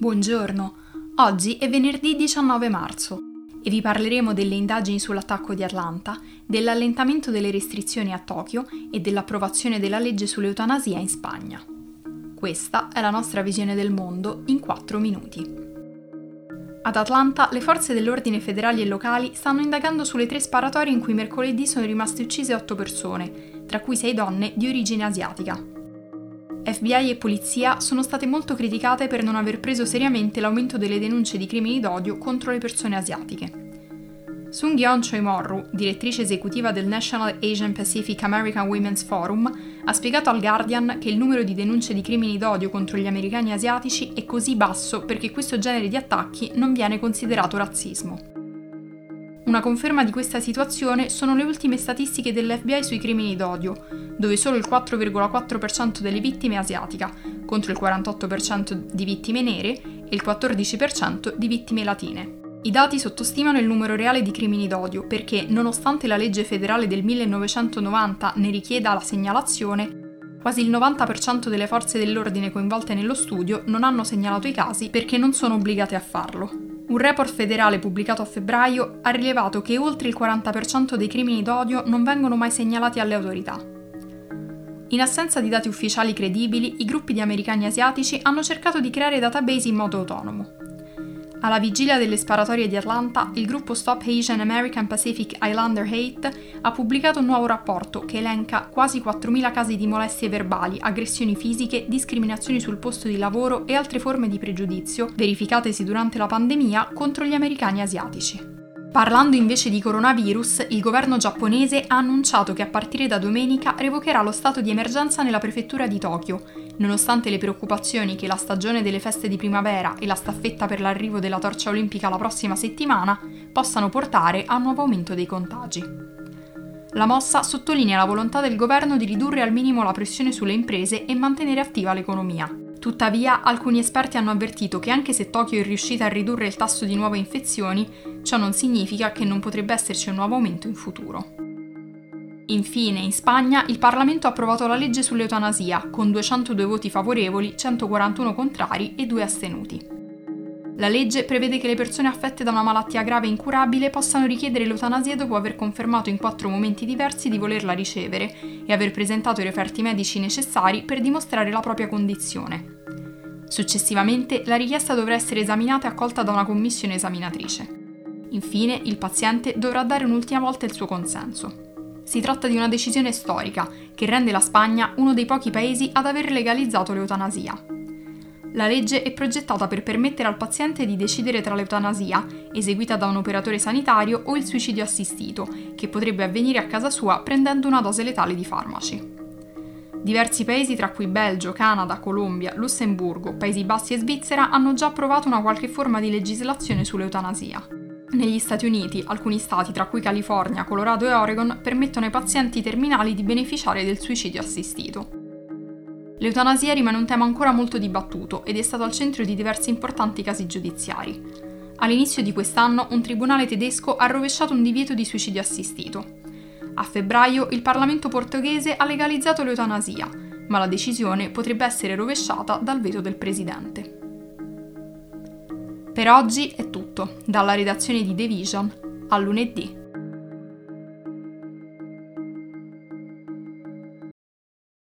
Buongiorno, oggi è venerdì 19 marzo e vi parleremo delle indagini sull'attacco di Atlanta, dell'allentamento delle restrizioni a Tokyo e dell'approvazione della legge sull'eutanasia in Spagna. Questa è la nostra visione del mondo in 4 minuti. Ad Atlanta le forze dell'ordine federali e locali stanno indagando sulle tre sparatorie in cui mercoledì sono rimaste uccise 8 persone, tra cui 6 donne di origine asiatica. FBI e polizia sono state molto criticate per non aver preso seriamente l'aumento delle denunce di crimini d'odio contro le persone asiatiche. Sung Yeon Choi Morru, direttrice esecutiva del National Asian Pacific American Women's Forum, ha spiegato al Guardian che il numero di denunce di crimini d'odio contro gli americani asiatici è così basso perché questo genere di attacchi non viene considerato razzismo. Una conferma di questa situazione sono le ultime statistiche dell'FBI sui crimini d'odio, dove solo il 4,4% delle vittime è asiatica, contro il 48% di vittime nere e il 14% di vittime latine. I dati sottostimano il numero reale di crimini d'odio perché, nonostante la legge federale del 1990 ne richieda la segnalazione, quasi il 90% delle forze dell'ordine coinvolte nello studio non hanno segnalato i casi perché non sono obbligate a farlo. Un report federale pubblicato a febbraio ha rilevato che oltre il 40% dei crimini d'odio non vengono mai segnalati alle autorità. In assenza di dati ufficiali credibili, i gruppi di americani asiatici hanno cercato di creare database in modo autonomo. Alla vigilia delle sparatorie di Atlanta, il gruppo Stop Asian American Pacific Islander Hate ha pubblicato un nuovo rapporto che elenca quasi 4.000 casi di molestie verbali, aggressioni fisiche, discriminazioni sul posto di lavoro e altre forme di pregiudizio verificatesi durante la pandemia contro gli americani asiatici. Parlando invece di coronavirus, il governo giapponese ha annunciato che a partire da domenica revocherà lo stato di emergenza nella prefettura di Tokyo, nonostante le preoccupazioni che la stagione delle feste di primavera e la staffetta per l'arrivo della torcia olimpica la prossima settimana possano portare a un nuovo aumento dei contagi. La mossa sottolinea la volontà del governo di ridurre al minimo la pressione sulle imprese e mantenere attiva l'economia. Tuttavia, alcuni esperti hanno avvertito che anche se Tokyo è riuscita a ridurre il tasso di nuove infezioni, ciò non significa che non potrebbe esserci un nuovo aumento in futuro. Infine, in Spagna, il Parlamento ha approvato la legge sull'eutanasia, con 202 voti favorevoli, 141 contrari e 2 astenuti. La legge prevede che le persone affette da una malattia grave e incurabile possano richiedere l'eutanasia dopo aver confermato in quattro momenti diversi di volerla ricevere e aver presentato i referti medici necessari per dimostrare la propria condizione. Successivamente la richiesta dovrà essere esaminata e accolta da una commissione esaminatrice. Infine, il paziente dovrà dare un'ultima volta il suo consenso. Si tratta di una decisione storica che rende la Spagna uno dei pochi paesi ad aver legalizzato l'eutanasia. La legge è progettata per permettere al paziente di decidere tra l'eutanasia, eseguita da un operatore sanitario, o il suicidio assistito, che potrebbe avvenire a casa sua prendendo una dose letale di farmaci. Diversi paesi, tra cui Belgio, Canada, Colombia, Lussemburgo, Paesi Bassi e Svizzera, hanno già approvato una qualche forma di legislazione sull'eutanasia. Negli Stati Uniti, alcuni stati, tra cui California, Colorado e Oregon, permettono ai pazienti terminali di beneficiare del suicidio assistito. L'eutanasia rimane un tema ancora molto dibattuto ed è stato al centro di diversi importanti casi giudiziari. All'inizio di quest'anno un tribunale tedesco ha rovesciato un divieto di suicidio assistito. A febbraio il Parlamento portoghese ha legalizzato l'eutanasia, ma la decisione potrebbe essere rovesciata dal veto del presidente. Per oggi è tutto, dalla redazione di The Vision. A lunedì.